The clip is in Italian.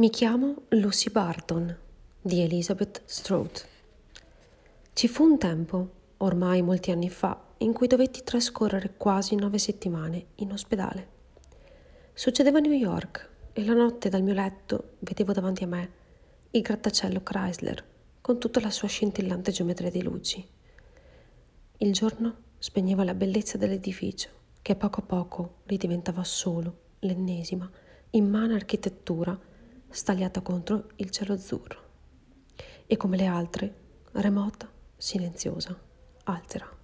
Mi chiamo Lucy Barton di Elizabeth Strout. Ci fu un tempo, ormai molti anni fa, in cui dovetti trascorrere quasi nove settimane in ospedale. Succedeva a New York e la notte dal mio letto vedevo davanti a me il grattacielo Chrysler con tutta la sua scintillante geometria di luci. Il giorno spegneva la bellezza dell'edificio che poco a poco ridiventava solo l'ennesima immane architettura stagliata contro il cielo azzurro e come le altre, remota, silenziosa, altera.